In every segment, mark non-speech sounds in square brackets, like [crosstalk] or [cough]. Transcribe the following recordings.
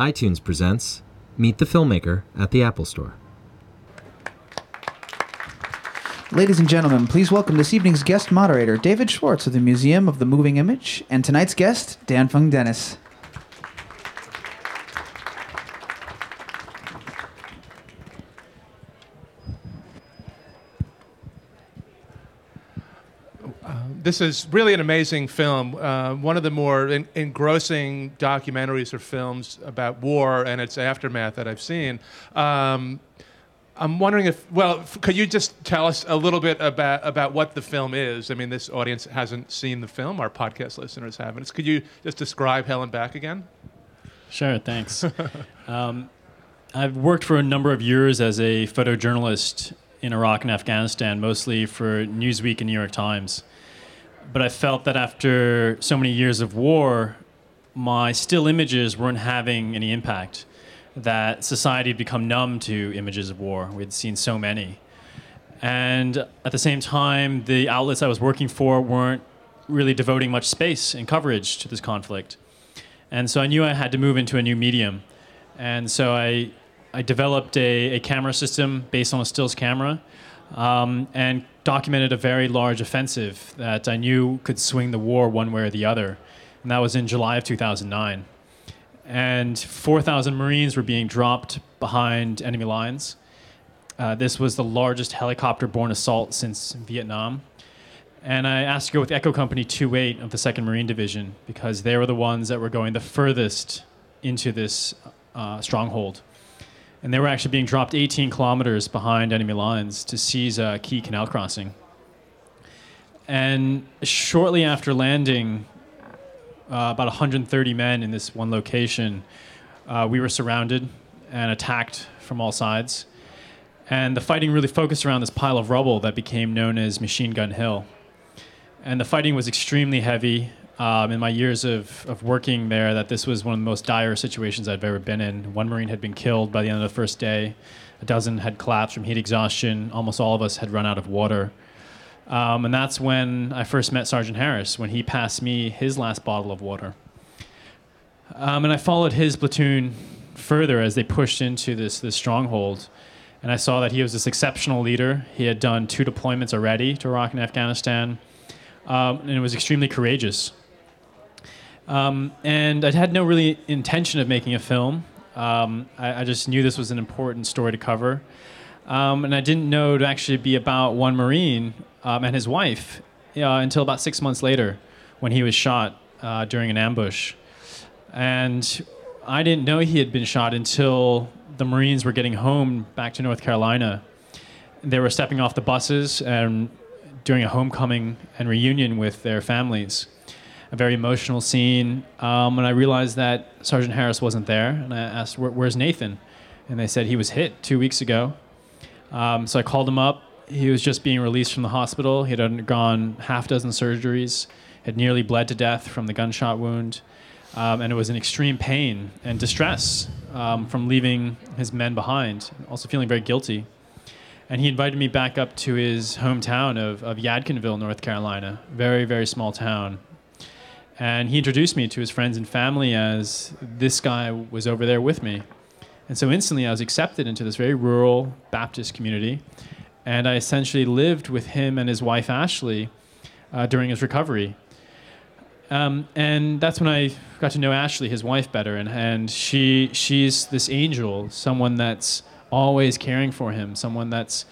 iTunes presents Meet the Filmmaker at the Apple Store. Ladies and gentlemen, please welcome this evening's guest moderator, David Schwartz of the Museum of the Moving Image, and tonight's guest, Danfung Dennis. This is really an amazing film. Uh, one of the more en- engrossing documentaries or films about war and its aftermath that I've seen. Um, I'm wondering if, well, f- could you just tell us a little bit about, about what the film is? I mean, this audience hasn't seen the film, our podcast listeners haven't. Could you just describe Hell and Back Again? Sure, thanks. [laughs] um, I've worked for a number of years as a photojournalist in Iraq and Afghanistan, mostly for Newsweek and New York Times but I felt that after so many years of war, my still images weren't having any impact. That society had become numb to images of war. We'd seen so many. And at the same time, the outlets I was working for weren't really devoting much space and coverage to this conflict. And so I knew I had to move into a new medium. And so I, I developed a, a camera system based on a stills camera um, and documented a very large offensive that I knew could swing the war one way or the other. And that was in July of 2009. And 4,000 Marines were being dropped behind enemy lines. Uh, this was the largest helicopter borne assault since Vietnam. And I asked to go with Echo Company 28 of the 2nd Marine Division because they were the ones that were going the furthest into this uh, stronghold and they were actually being dropped 18 kilometers behind enemy lines to seize a key canal crossing. And shortly after landing, uh, about 130 men in this one location, uh, we were surrounded and attacked from all sides. And the fighting really focused around this pile of rubble that became known as Machine Gun Hill. And the fighting was extremely heavy um, in my years of, of working there that this was one of the most dire situations I've ever been in. One Marine had been killed by the end of the first day, a dozen had collapsed from heat exhaustion, almost all of us had run out of water. Um, and that's when I first met Sergeant Harris, when he passed me his last bottle of water. Um, and I followed his platoon further as they pushed into this, this stronghold. And I saw that he was this exceptional leader. He had done two deployments already to Iraq and Afghanistan, um, and it was extremely courageous. Um, and I had no really intention of making a film. Um, I, I, just knew this was an important story to cover. Um, and I didn't know to actually be about one Marine um, and his wife uh, until about six months later when he was shot uh, during an ambush. And I didn't know he had been shot until the Marines were getting home back to North Carolina. They were stepping off the buses and doing a homecoming and reunion with their families a very emotional scene. Um, and I realized that Sergeant Harris wasn't there, and I asked, Where, "Where's Nathan?" And they said he was hit two weeks ago. Um, so I called him up. He was just being released from the hospital. He had undergone half dozen surgeries, had nearly bled to death from the gunshot wound, um, and it was in extreme pain and distress um, from leaving his men behind, also feeling very guilty. And he invited me back up to his hometown of, of Yadkinville, North Carolina, very, very small town. And he introduced me to his friends and family as this guy was over there with me. And so instantly I was accepted into this very rural Baptist community. And I essentially lived with him and his wife, Ashley, uh, during his recovery. Um, and that's when I got to know Ashley, his wife, better. And, and she, she's this angel, someone that's always caring for him, someone that's,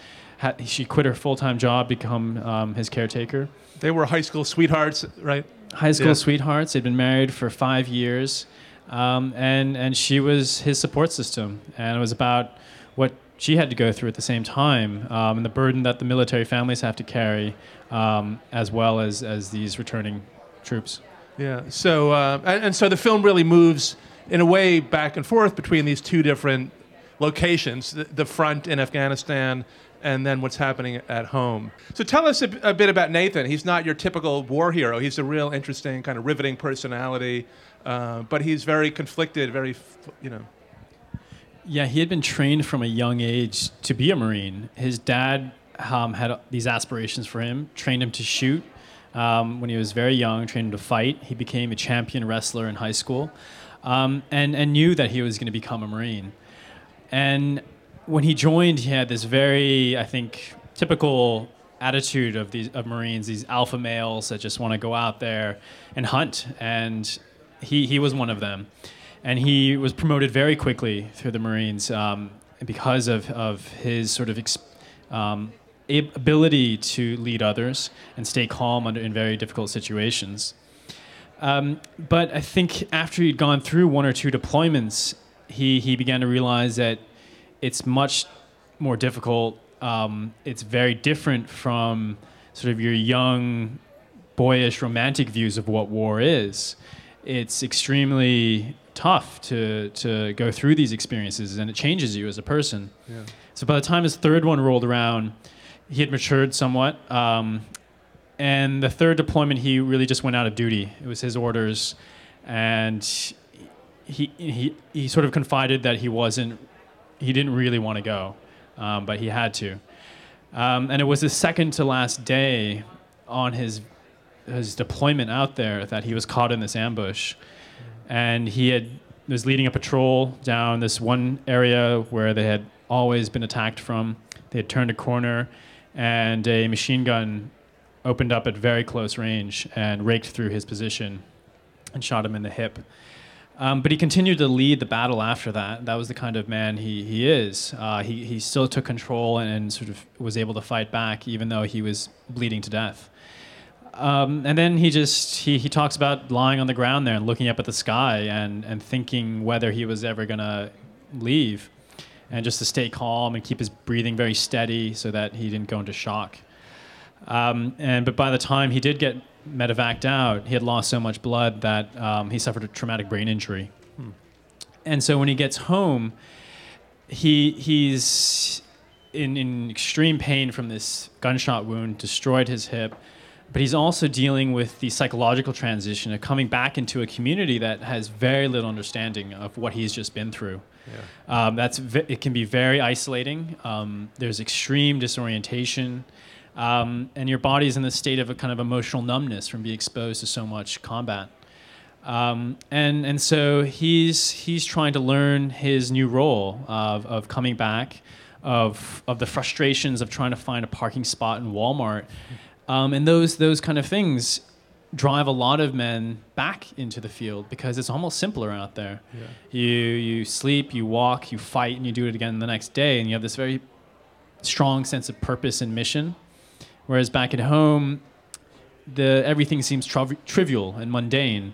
she quit her full time job, become um, his caretaker. They were high school sweethearts, right? High school yeah. sweethearts. They'd been married for five years, um, and and she was his support system. And it was about what she had to go through at the same time, um, and the burden that the military families have to carry, um, as well as as these returning troops. Yeah. So uh, and, and so the film really moves in a way back and forth between these two different locations: the, the front in Afghanistan and then what's happening at home. So tell us a, a, bit about Nathan. He's not your typical war hero. He's a real interesting, kind of riveting personality, uh, but he's very conflicted, very, you know. Yeah, he had been trained from a young age to be a Marine. His dad um, had these aspirations for him, trained him to shoot. Um, when he was very young, trained him to fight. He became a champion wrestler in high school. um, and and knew that he was going to become a Marine. And when he joined, he had this very, I think, typical attitude of these of Marines, these alpha males that just want to go out there and hunt. And he he was one of them, and he was promoted very quickly through the Marines um, because of of his sort of. Um, ability to lead others and stay calm under in very difficult situations. Um, but I think after he'd gone through one or two deployments, he he began to realize that it's much more difficult. Um, it's very different from sort of your young, boyish, romantic views of what war is. It's extremely tough to to go through these experiences, and it changes you as a person. Yeah. So by the time his third one rolled around, he had matured somewhat. Um, and the third deployment, he really just went out of duty. It was his orders, and he he he sort of confided that he wasn't, he didn't really want to go, um, but he had to. Um, and it was the second to last day on his his deployment out there that he was caught in this ambush, and he had was leading a patrol down this one area where they had always been attacked from. They had turned a corner, and a machine gun opened up at very close range and raked through his position and shot him in the hip. Um, but he continued to lead the battle after that. That was the kind of man he, he is. Uh, he, he still took control and, and sort of was able to fight back, even though he was bleeding to death. Um, and then he just he, he talks about lying on the ground there and looking up at the sky and, and thinking whether he was ever gonna leave and just to stay calm and keep his breathing very steady so that he didn't go into shock. Um, and but by the time he did get medevaced out, he had lost so much blood that um, he suffered a traumatic brain injury. And so when he gets home, he he's in, in extreme pain from this gunshot wound, destroyed his hip. But he's also dealing with the psychological transition of coming back into a community that has very little understanding of what he's just been through. Um, that's it can be very isolating. Um, there's extreme disorientation, um, and your body's in this state of a kind of emotional numbness from being exposed to so much combat. Um, and and so he's he's trying to learn his new role of, of coming back, of of the frustrations of trying to find a parking spot in Walmart, um, and those those kind of things drive a lot of men back into the field because it's almost simpler out there. Yeah. You you sleep, you walk, you fight, and you do it again the next day, and you have this very strong sense of purpose and mission. Whereas back at home, the everything seems triv- trivial and mundane,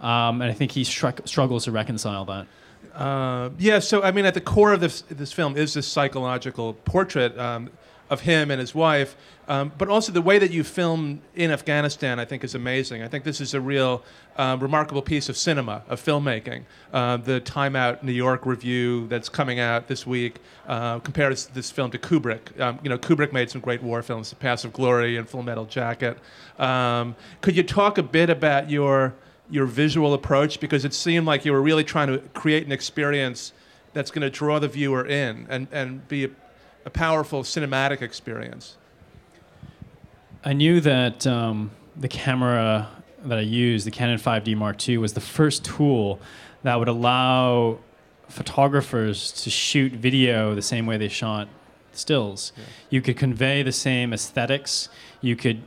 um, and I think he struggles to reconcile that. Uh, yeah, so I mean, at the core of this this film is this psychological portrait. Um, of him and his wife, um, but also the way that you film in Afghanistan. I think is amazing. I think this is a real uh, remarkable piece of cinema of filmmaking. Uh, the Time Out New York review that's coming out this week uh, compares this film to Kubrick. Um, you know, Kubrick made some great war films, The Paths of Glory and Full Metal Jacket. Um, could you talk a bit about your your visual approach because it seemed like you were really trying to create an experience that's going to draw the viewer in and, and be a, powerful cinematic experience. I knew that um, the camera that I used, the Canon 5D Mark II, was the first tool that would allow photographers to shoot video the same way they shot stills. You could convey the same aesthetics. You could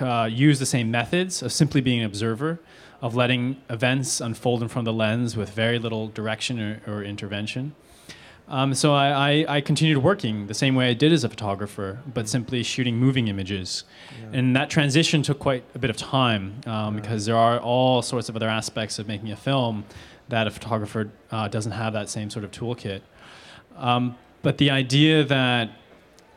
uh, use the same methods of simply being an observer, of letting events unfold in front of the lens with very little direction or, or intervention. Um, so I, I, I continued working the same way I did as a photographer, but simply shooting moving images. And that transition took quite a bit of time um, because there are all sorts of other aspects of making a film that a photographer uh, doesn't have that same sort of toolkit. Um, but the idea that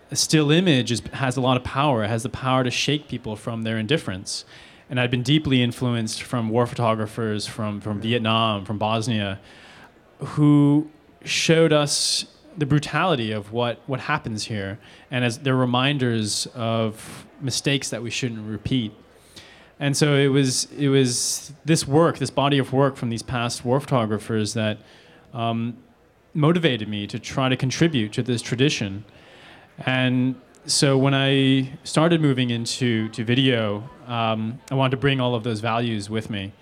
a still image is, has a lot of power, it has the power to shake people from their indifference. And I'd been deeply influenced from war photographers from, from Vietnam, from Bosnia, who showed us the brutality of what, what happens here and as they're reminders of mistakes that we shouldn't repeat. And so it was it was this work, this body of work from these past war photographers that um, motivated me to try to contribute to this tradition. And so when I started moving into to video, um, I wanted to bring all of those values with me.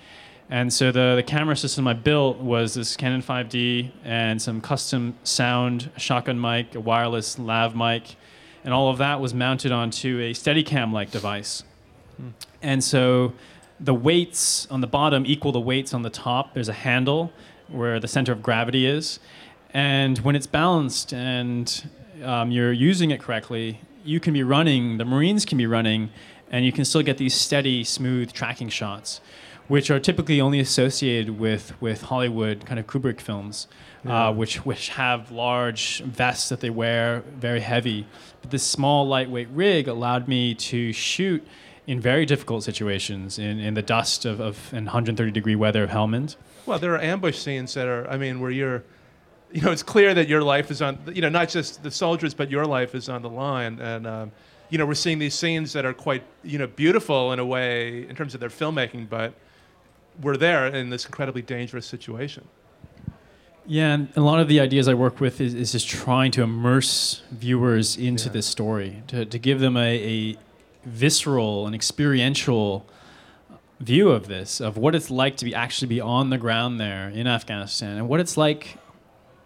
And so the, the camera system I built was this Canon 5D and some custom sound, shotgun mic, a wireless lav mic, and all of that was mounted onto a Steadicam-like device. And so the weights on the bottom equal the weights on the top. There's a handle where the center of gravity is. And when it's balanced and um, you're using it correctly, you can be running, the Marines can be running, and you can still get these steady, smooth tracking shots, which are typically only associated with, with Hollywood kind of Kubrick films, uh, which, which have large vests that they wear, very heavy. But this small, lightweight rig allowed me to shoot in very difficult situations in, in the dust of, of and 130 degree weather of Helmand. Well, there are ambush scenes that are, I mean, where you're, you know, it's clear that your life is on, you know, not just the soldiers, but your life is on the line. And, um, you know, we're seeing these scenes that are quite, you know, beautiful in a way in terms of their filmmaking, but we're there in this incredibly dangerous situation. Yeah, and a lot of the ideas I work with is, is just trying to immerse viewers into Yeah. this story, to, to give them a, a visceral and experiential view of this, of what it's like to be actually be on the ground there in Afghanistan, and what it's like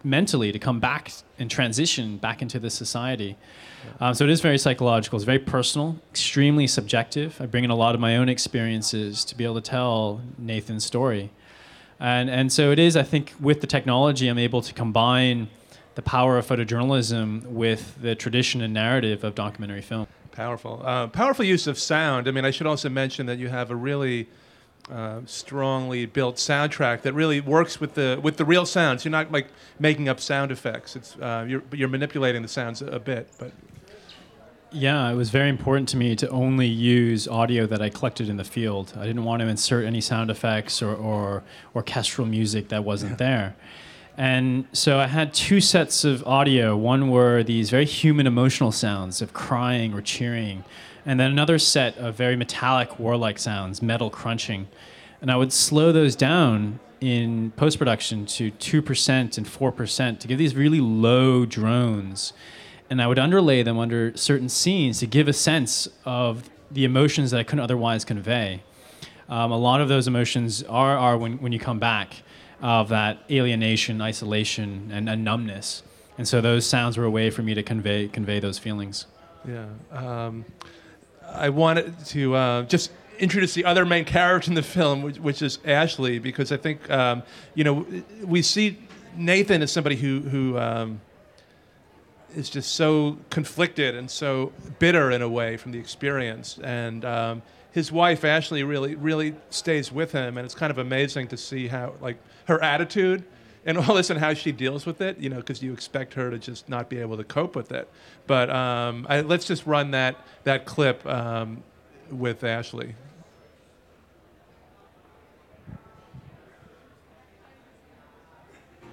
mentally to come back and transition back into this society. Um, so it is very psychological. It's very personal, extremely subjective. I bring in a lot of my own experiences to be able to tell Nathan's story. And, and so it is, I think, with the technology, I'm able to combine the power of photojournalism with the tradition and narrative of documentary film. Powerful. Uh, powerful use of sound. I mean, I should also mention that you have a really uh, strongly built soundtrack that really works with the with the real sounds. You're not like making up sound effects. It's uh, you're you're manipulating the sounds a bit. But Yeah, it was very important to me to only use audio that I collected in the field. I didn't want to insert any sound effects or, or orchestral music that wasn't there. And so I had two sets of audio. One were these very human emotional sounds of crying or cheering, and then another set of very metallic, warlike sounds, metal crunching. And I would slow those down in post production to 2% and 4% to give these really low drones and I would underlay them under certain scenes to give a sense of the emotions that I couldn't otherwise convey. Um, a lot of those emotions are, are when, when you come back of that alienation, isolation, and, and numbness. And so those sounds were a way for me to convey convey those feelings. yeah, um, I wanted to uh, just introduce the other main character in the film, which, which is Ashley, because I think um, you know we see Nathan as somebody who who. Um, is just so conflicted and so bitter in a way from the experience. And um, his wife Ashley really, really stays with him, and it's kind of amazing to see how, like, her attitude and all this and how she deals with it. You know, because you expect her to just not be able to cope with it. But um, I, let's just run that that clip um, with Ashley.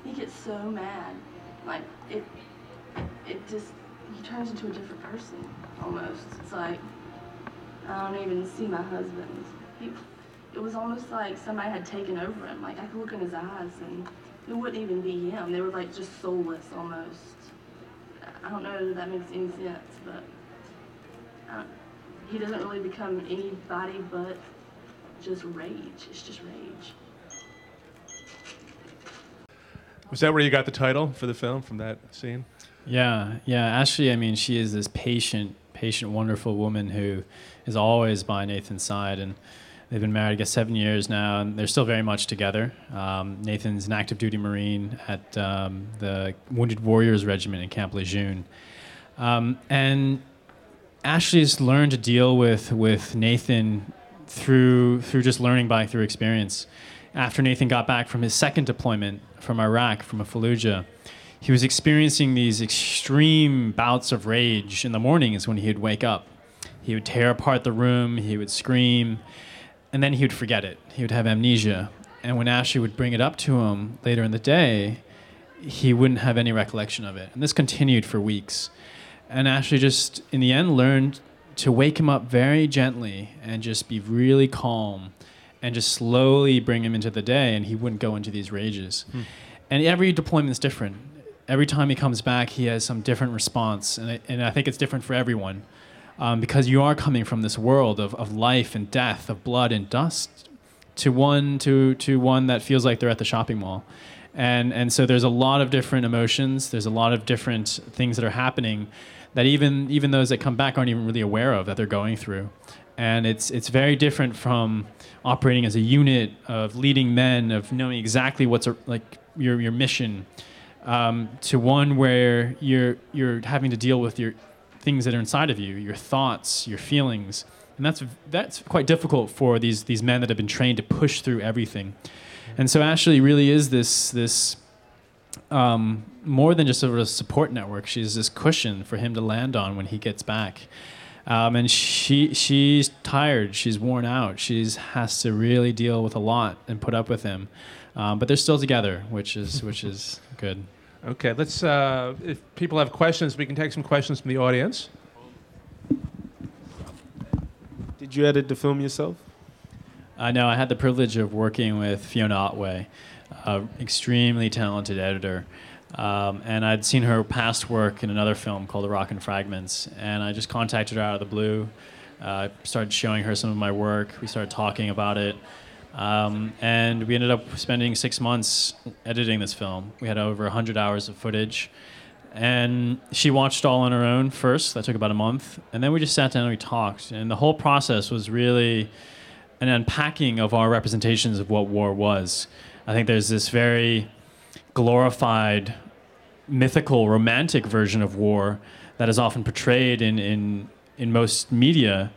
He gets so mad. Like it it just he turns into a different person almost. It's like I don't even see my husband. He it was almost like somebody had taken over him. Like I could look in his eyes and it wouldn't even be him. They were like just soulless almost. I don't know if that makes any sense, but uh, he doesn't really become anybody but just rage. It's just rage. Was that where you got the title for the film from that scene? Yeah, yeah. Ashley, I mean, she is this patient, patient, wonderful woman who is always by Nathan's side, and they've been married, I guess, seven years now, and they're still very much together. Um, Nathan's an active duty Marine at um, the Wounded Warriors Regiment in Camp Lejeune, um, and Ashley's learned to deal with with Nathan through through just learning by through experience. After Nathan got back from his second deployment from Iraq, from a Fallujah, he was experiencing these extreme bouts of rage in the mornings when he would wake up. He would tear apart the room, he would scream, and then he would forget it. He would have amnesia. And when Ashley would bring it up to him later in the day, he wouldn't have any recollection of it. And this continued for weeks. And Ashley just, in the end, learned to wake him up very gently and just be really calm and just slowly bring him into the day, and he wouldn't go into these rages. Hmm. And every deployment is different. Every time he comes back, he has some different response, and I, and I think it's different for everyone, um, because you are coming from this world of, of life and death, of blood and dust, to one to to one that feels like they're at the shopping mall. And and so there's a lot of different emotions. There's a lot of different things that are happening that even even those that come back aren't even really aware of that they're going through. And it's it's very different from operating as a unit of leading men of knowing exactly what's a, like your your mission um, to one where you're you're having to deal with your things that are inside of you, your thoughts, your feelings, and that's that's quite difficult for these these men that have been trained to push through everything. And so Ashley really is this this um, more than just sort of a support network. She's this cushion for him to land on when he gets back. Um, and she she's tired. She's worn out. She's has to really deal with a lot and put up with him. Um, but they're still together, which is which is [laughs] good. Okay, let's. Uh, if people have questions, we can take some questions from the audience. Did you edit the film yourself? I know I had the privilege of working with Fiona Otway, an extremely talented editor. Um, and I'd seen her past work in another film called Iraq in Fragments. And I just contacted her out of the blue. Uh, started showing her some of my work. We started talking about it. Um, and we ended up spending six months editing this film. We had over 100 hours of footage. And she watched all on her own first. That took about a month. And then we just sat down and we talked. And the whole process was really an unpacking of our representations of what war was. I think there's this very glorified, mythical, romantic version of war that is often portrayed in, in, in most media.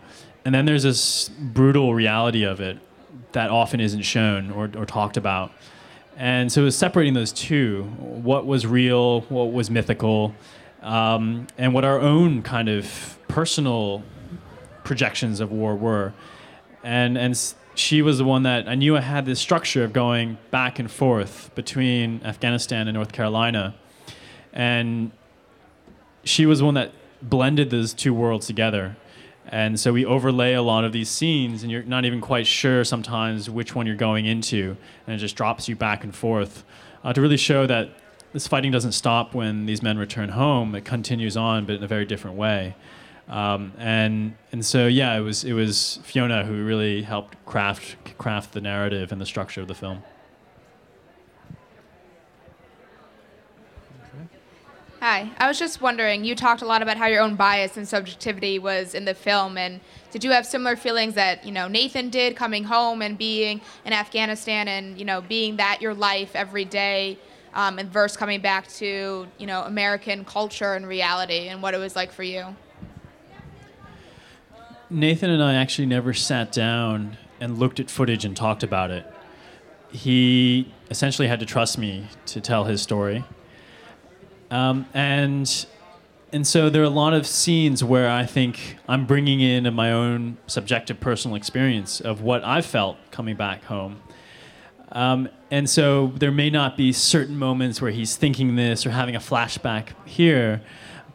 And then there's this brutal reality of it that often isn't shown or, or talked about. And so it was separating those two what was real, what was mythical, um, and what our own kind of personal projections of war were. And, and she was the one that I knew I had this structure of going back and forth between Afghanistan and North Carolina. And she was the one that blended those two worlds together. And so we overlay a lot of these scenes, and you're not even quite sure sometimes which one you're going into, and it just drops you back and forth uh, to really show that this fighting doesn't stop when these men return home. It continues on, but in a very different way. Um, and and so yeah, it was it was Fiona who really helped craft craft the narrative and the structure of the film. Hi, I was just wondering, you talked a lot about how your own bias and subjectivity was in the film, and did you have similar feelings that, you know, Nathan did coming home and being in Afghanistan and, you know, being that your life every day, um, and versus coming back to, you know, American culture and reality and what it was like for you? Nathan and I actually never sat down and looked at footage and talked about it. He essentially had to trust me to tell his story. Um, and and so there are a lot of scenes where I think I'm bringing in my own subjective personal experience of what I felt coming back home. Um, and so there may not be certain moments where he's thinking this or having a flashback here,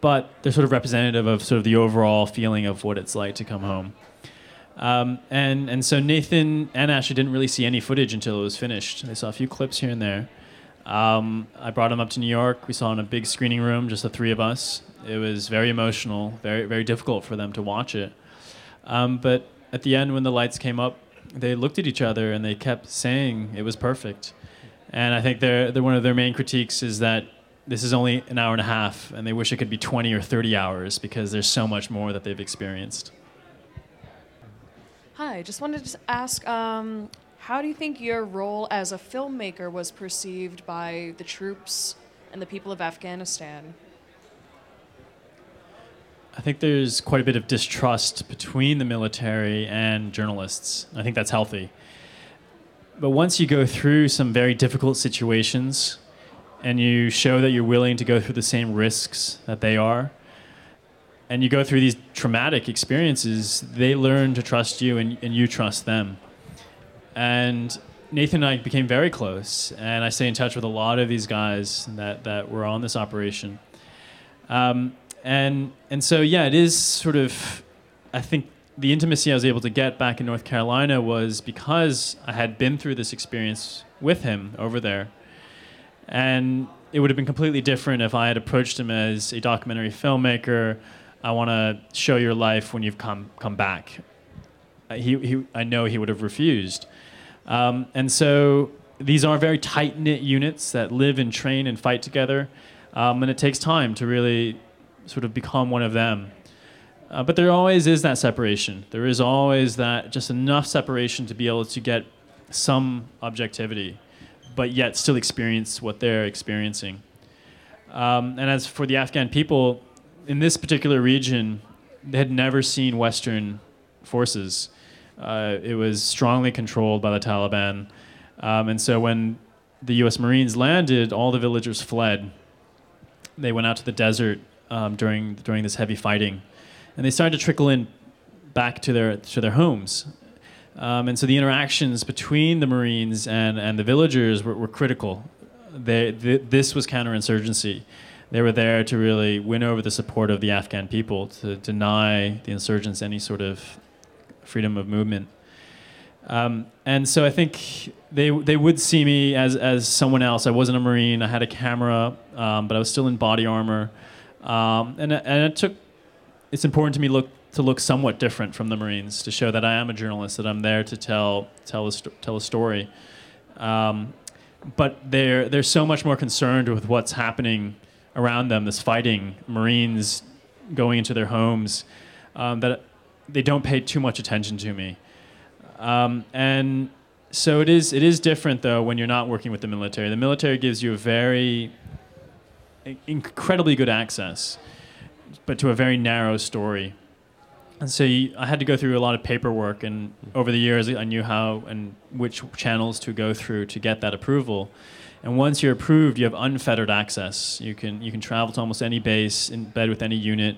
but they're sort of representative of sort of the overall feeling of what it's like to come home. Um, and and so Nathan and Ashley didn't really see any footage until it was finished. They saw a few clips here and there. Um, I brought him up to New York. We saw in a big screening room, just the three of us. It was very emotional, very very difficult for them to watch it. Um, but at the end, when the lights came up, they looked at each other and they kept saying it was perfect. And I think they're, they're one of their main critiques is that this is only an hour and a half, and they wish it could be 20 or 30 hours because there's so much more that they've experienced. Hi, just wanted to ask um, how do you think your role as a filmmaker was perceived by the troops and the people of Afghanistan? I think there's quite a bit of distrust between the military and journalists. I think that's healthy. But once you go through some very difficult situations and you show that you're willing to go through the same risks that they are, and you go through these traumatic experiences, they learn to trust you and, and you trust them. And Nathan and I became very close, and I stay in touch with a lot of these guys that, that were on this operation. Um, and and so yeah, it is sort of. I think the intimacy I was able to get back in North Carolina was because I had been through this experience with him over there, and it would have been completely different if I had approached him as a documentary filmmaker. I want to show your life when you've come come back. Uh, He, he, I know he would have refused. Um, and so these are very tight knit units that live and train and fight together. Um, and it takes time to really sort of become one of them. Uh, but there always is that separation. There is always that just enough separation to be able to get some objectivity, but yet still experience what they're experiencing. Um, and as for the Afghan people, in this particular region, they had never seen Western forces. Uh, it was strongly controlled by the Taliban. Um, and so when the US Marines landed, all the villagers fled. They went out to the desert um, during, during this heavy fighting. And they started to trickle in back to their, to their homes. Um, and so the interactions between the Marines and, and the villagers were, were critical. They, th- this was counterinsurgency. They were there to really win over the support of the Afghan people, to deny the insurgents any sort of freedom of movement. Um, and so I think they they would see me as as someone else. I wasn't a Marine. I had a camera, um, but I was still in body armor. Um, and and it took. It's important to me look to look somewhat different from the Marines to show that I am a journalist. That I'm there to tell tell a tell a story. Um, but they're they're so much more concerned with what's happening around them. This fighting, Marines going into their homes, um, that they don't pay too much attention to me. Um, and so it is. It is different though when you're not working with the military. The military gives you a very incredibly good access, but to a very narrow story. And so you, I had to go through a lot of paperwork, and over the years, I knew how and which channels to go through to get that approval. And once you're approved, you have unfettered access. You can you can travel to almost any base, in bed with any unit,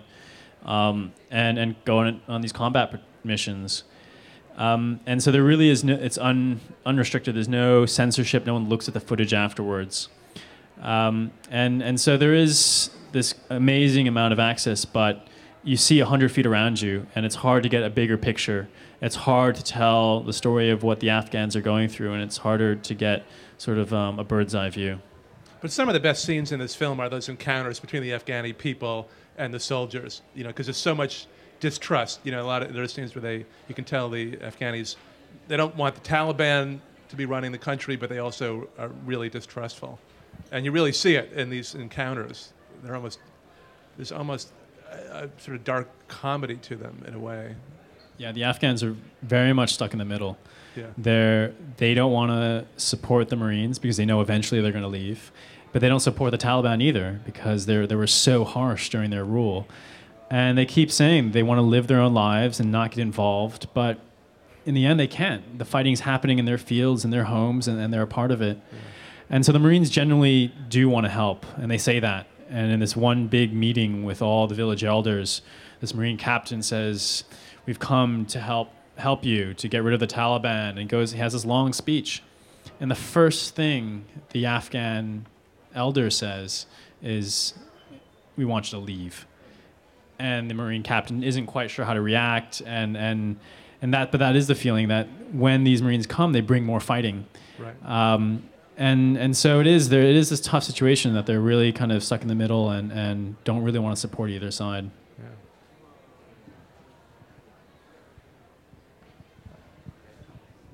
um, and and go on on these combat missions. Um, and so there really is no, it's un, unrestricted. There's no censorship. No one looks at the footage afterwards. Um, and and so there is this amazing amount of access, but you see 100 feet around you, and it's hard to get a bigger picture. It's hard to tell the story of what the Afghans are going through, and it's harder to get sort of um, a bird's eye view. But some of the best scenes in this film are those encounters between the Afghani people and the soldiers, you know, because there's so much distrust. You know, a lot of there are scenes where they, you can tell the Afghanis, they don't want the Taliban to be running the country, but they also are really distrustful, and you really see it in these encounters. They're almost, there's almost a, a sort of dark comedy to them in a way. Yeah, the Afghans are very much stuck in the middle. Yeah. They're they don't want to support the Marines because they know eventually they're going to leave, but they don't support the Taliban either because they they were so harsh during their rule, and they keep saying they want to live their own lives and not get involved, but in the end they can't. The fighting's happening in their fields, in their homes, and, and they're a part of it. Yeah. And so the Marines generally do want to help, and they say that. And in this one big meeting with all the village elders, this Marine captain says, "We've come to help help you to get rid of the Taliban." And goes, he has this long speech, and the first thing the Afghan elder says is, "We want you to leave." And the Marine captain isn't quite sure how to react, and and and that, but that is the feeling that when these Marines come, they bring more fighting. Right. Um, and and so it is there it is this tough situation that they're really kind of stuck in the middle and and don't really want to support either side yeah.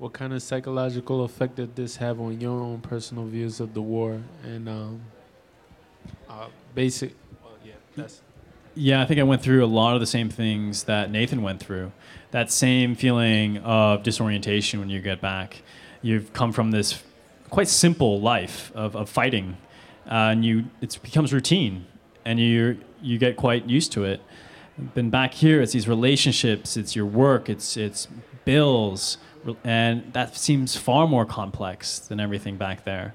What kind of psychological effect did this have on your own personal views of the war? And um, uh, basic well, yeah that's yeah i think i went through a lot of the same things that nathan went through. That same feeling of disorientation when you get back. You've come from this quite simple life of, of fighting, uh, and you it becomes routine, and you you get quite used to it. But back here, it's these relationships, it's your work, it's it's bills, and that seems far more complex than everything back there.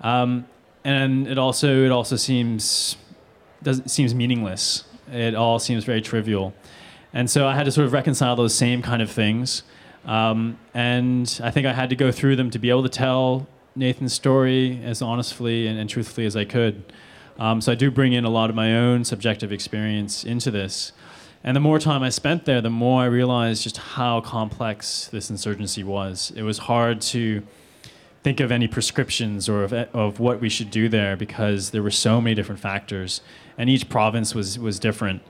Um, and it also it also seems does seems meaningless. It all seems very trivial, and so I had to sort of reconcile those same kind of things. Um, and I think I had to go through them to be able to tell Nathan's story as honestly and, and truthfully as I could. Um, so I do bring in a lot of my own subjective experience into this. And the more time I spent there, the more I realized just how complex this insurgency was. It was hard to think of any prescriptions or of, of what we should do there because there were so many different factors, and each province was was different.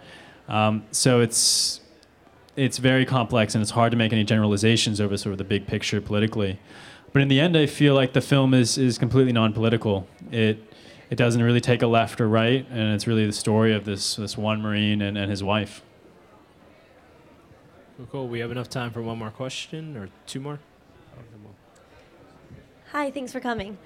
Um, so it's it's very complex and it's hard to make any generalizations over sort of the big picture politically. But in the end, I feel like the film is, is completely non-political. It it doesn't really take a left or right, and it's really the story of this this one Marine and, and his wife. Cool, cool. We have enough time for one more question or two more. Hi, thanks for coming.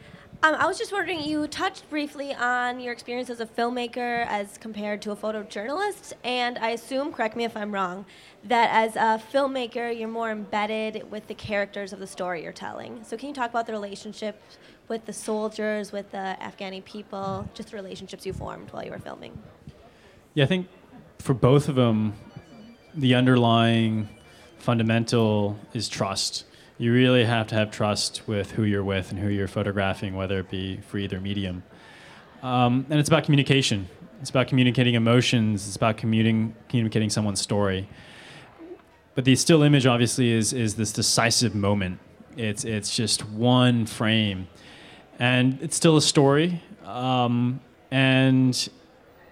Um, I was just wondering, you touched briefly on your experience as a filmmaker as compared to a photojournalist, and I assume, correct me if I'm wrong, that as a filmmaker, you're more embedded with the characters of the story you're telling. So, can you talk about the relationship with the soldiers, with the Afghani people, just the relationships you formed while you were filming? Yeah, I think for both of them, the underlying fundamental is trust. You really have to have trust with who you're with and who you're photographing, whether it be for either medium. Um, and it's about communication. It's about communicating emotions. It's about commuting, communicating someone's story. But the still image, obviously, is is this decisive moment. It's it's just one frame, and it's still a story. Um, and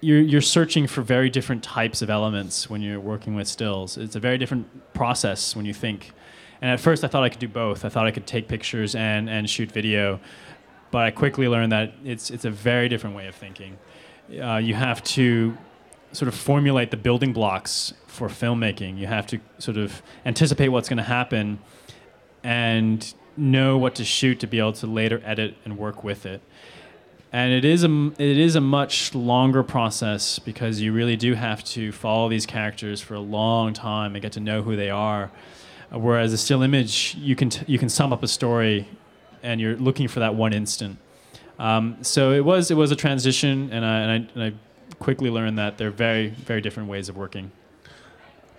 you're, you're searching for very different types of elements when you're working with stills. It's a very different process when you think. And at first, I thought I could do both. I thought I could take pictures and, and shoot video, but I quickly learned that it's, it's a very different way of thinking. Uh, you have to sort of formulate the building blocks for filmmaking. You have to sort of anticipate what's going to happen and know what to shoot to be able to later edit and work with it and it is a it is a much longer process because you really do have to follow these characters for a long time and get to know who they are. Uh, whereas a still image, you can t- you can sum up a story, and you're looking for that one instant. Um, so it was it was a transition, and I, and I, and I quickly learned that they're very very different ways of working.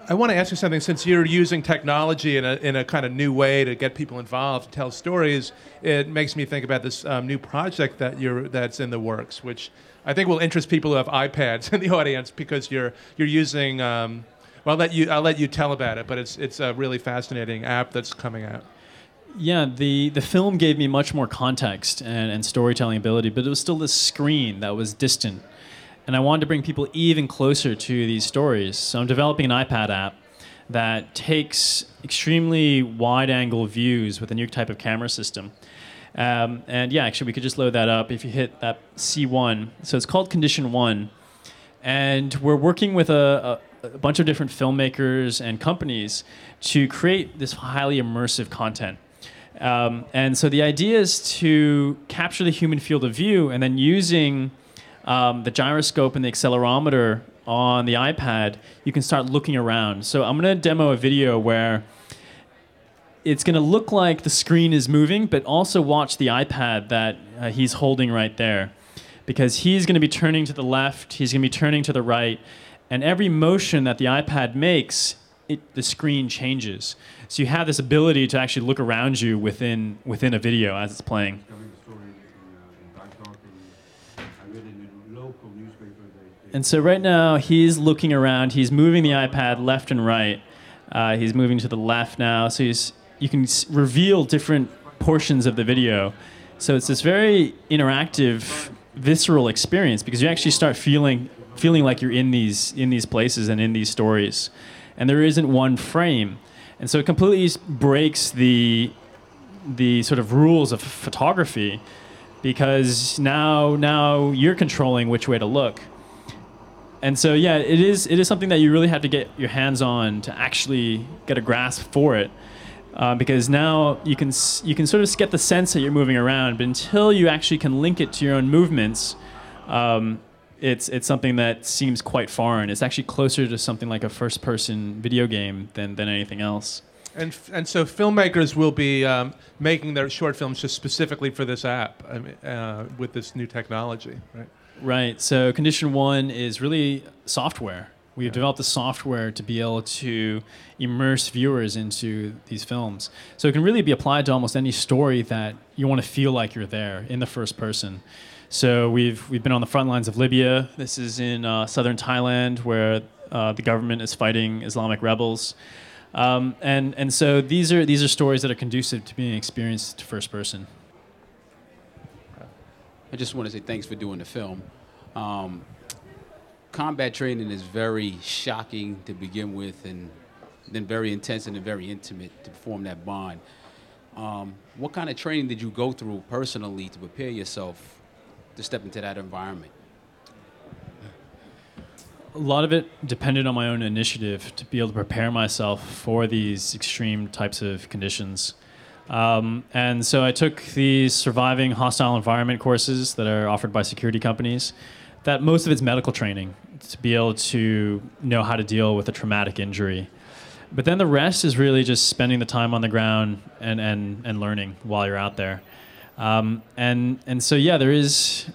I want to ask you something. Since you're using technology in a, in a kind of new way to get people involved, to tell stories, it makes me think about this um, new project that you're that's in the works, which I think will interest people who have iPads [laughs] in the audience because you're you're using. Um, well, I'll let you I'll let you tell about it, but it's it's a really fascinating app that's coming out. Yeah, the, the film gave me much more context and, and storytelling ability, but it was still this screen that was distant and I wanted to bring people even closer to these stories. So I'm developing an iPad app that takes extremely wide angle views with a new type of camera system. Um, and yeah, actually, we could just load that up if you hit that C1. So it's called Condition 1. And we're working with a, a, a bunch of different filmmakers and companies to create this highly immersive content. Um, and so the idea is to capture the human field of view and then using um, the gyroscope and the accelerometer on the iPad, you can start looking around. So I'm going to demo a video where it's going to look like the screen is moving, but also watch the iPad that uh, he's holding right there. Because he's going to be turning to the left, he's going to be turning to the right, and every motion that the iPad makes, it, the screen changes. So you have this ability to actually look around you within, within a video as it's playing. And so right now he's looking around. He's moving the iPad left and right. Uh, he's moving to the left now. So he's you can s- reveal different portions of the video. So it's this very interactive, visceral experience because you actually start feeling feeling like you're in these in these places and in these stories, and there isn't one frame, and so it completely breaks the the sort of rules of photography because now now you're controlling which way to look and so yeah it is it is something that you really have to get your hands on to actually get a grasp for it. Uh, because now you can you can sort of get the sense that you're moving around but until you actually can link it to your own movements um, it's it's something that seems quite foreign. It's actually closer to something like a first person video game than than anything else. And, and so filmmakers will be um, making their short films just specifically for this app I mean, uh, with this new technology, right? Right. So condition one is really software. We've developed the software to be able to immerse viewers into these films. So it can really be applied to almost any story that you want to feel like you're there in the first person. So we've we've been on the front lines of Libya. This is in uh, southern Thailand where uh, the government is fighting Islamic rebels. Um, and and so these are these are stories that are conducive to being experienced first person. I just want to say thanks for doing the film. Um, combat training is very shocking to begin with, and then very intense and then very intimate to form that bond. Um, what kind of training did you go through personally to prepare yourself to step into that environment? A lot of it depended on my own initiative to be able to prepare myself for these extreme types of conditions. Um, and so I took these surviving hostile environment courses that are offered by security companies. That most of it's medical training to be able to know how to deal with a traumatic injury. But then the rest is really just spending the time on the ground and, and, and learning while you're out there. Um, and, and so, yeah, there is,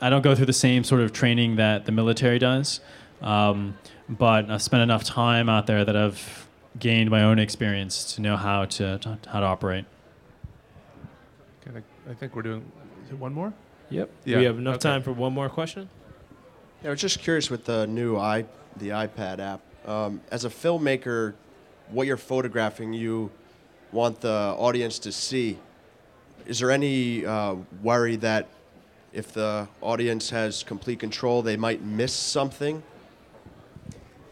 I don't go through the same sort of training that the military does, um, but I've spent enough time out there that I've gained my own experience to know how to, to how to operate. Okay, I I think we're doing is it one more. Yep. Yeah, We have enough okay. time for one more question. Yeah, I was just curious with the new i the iPad app. Um, as a filmmaker, what you're photographing, you want the audience to see. Is there any uh, worry that if the audience has complete control, they might miss something?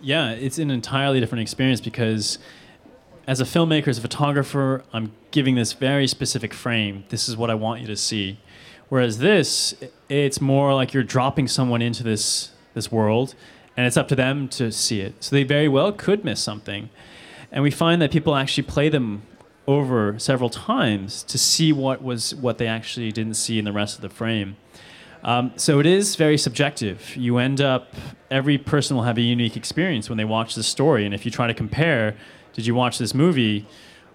Yeah, it's an entirely different experience because as a filmmaker, as a photographer, I'm giving this very specific frame. This is what I want you to see. Whereas this, it's more like you're dropping someone into this this world, and it's up to them to see it. So they very well could miss something, and we find that people actually play them over several times to see what was what they actually didn't see in the rest of the frame. Um, so it is very subjective. You end up, every person will have a unique experience when they watch the story. And if you try to compare, did you watch this movie?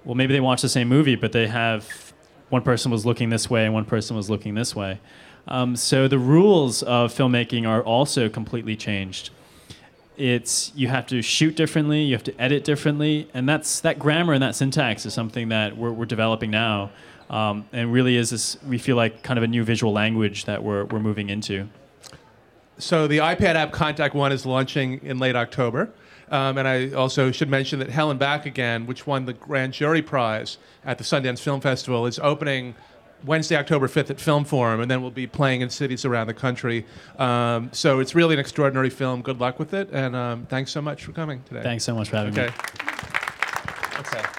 Well, maybe they watched the same movie, but they have one person was looking this way and one person was looking this way. Um, so the rules of filmmaking are also completely changed. It's you have to shoot differently, you have to edit differently, and that's that grammar and that syntax is something that we're, we're developing now, um, and really is this we feel like kind of a new visual language that we're we're moving into. So the iPad app Condition One is launching in late October. Um, and I also should mention that Hell and Back Again, which won the Grand Jury Prize at the Sundance Film Festival, is opening Wednesday, October 5th at Film Forum, and then we'll be playing in cities around the country. Um, so it's really an extraordinary film. Good luck with it, and um, thanks so much for coming today. Thanks so much for having me. okay.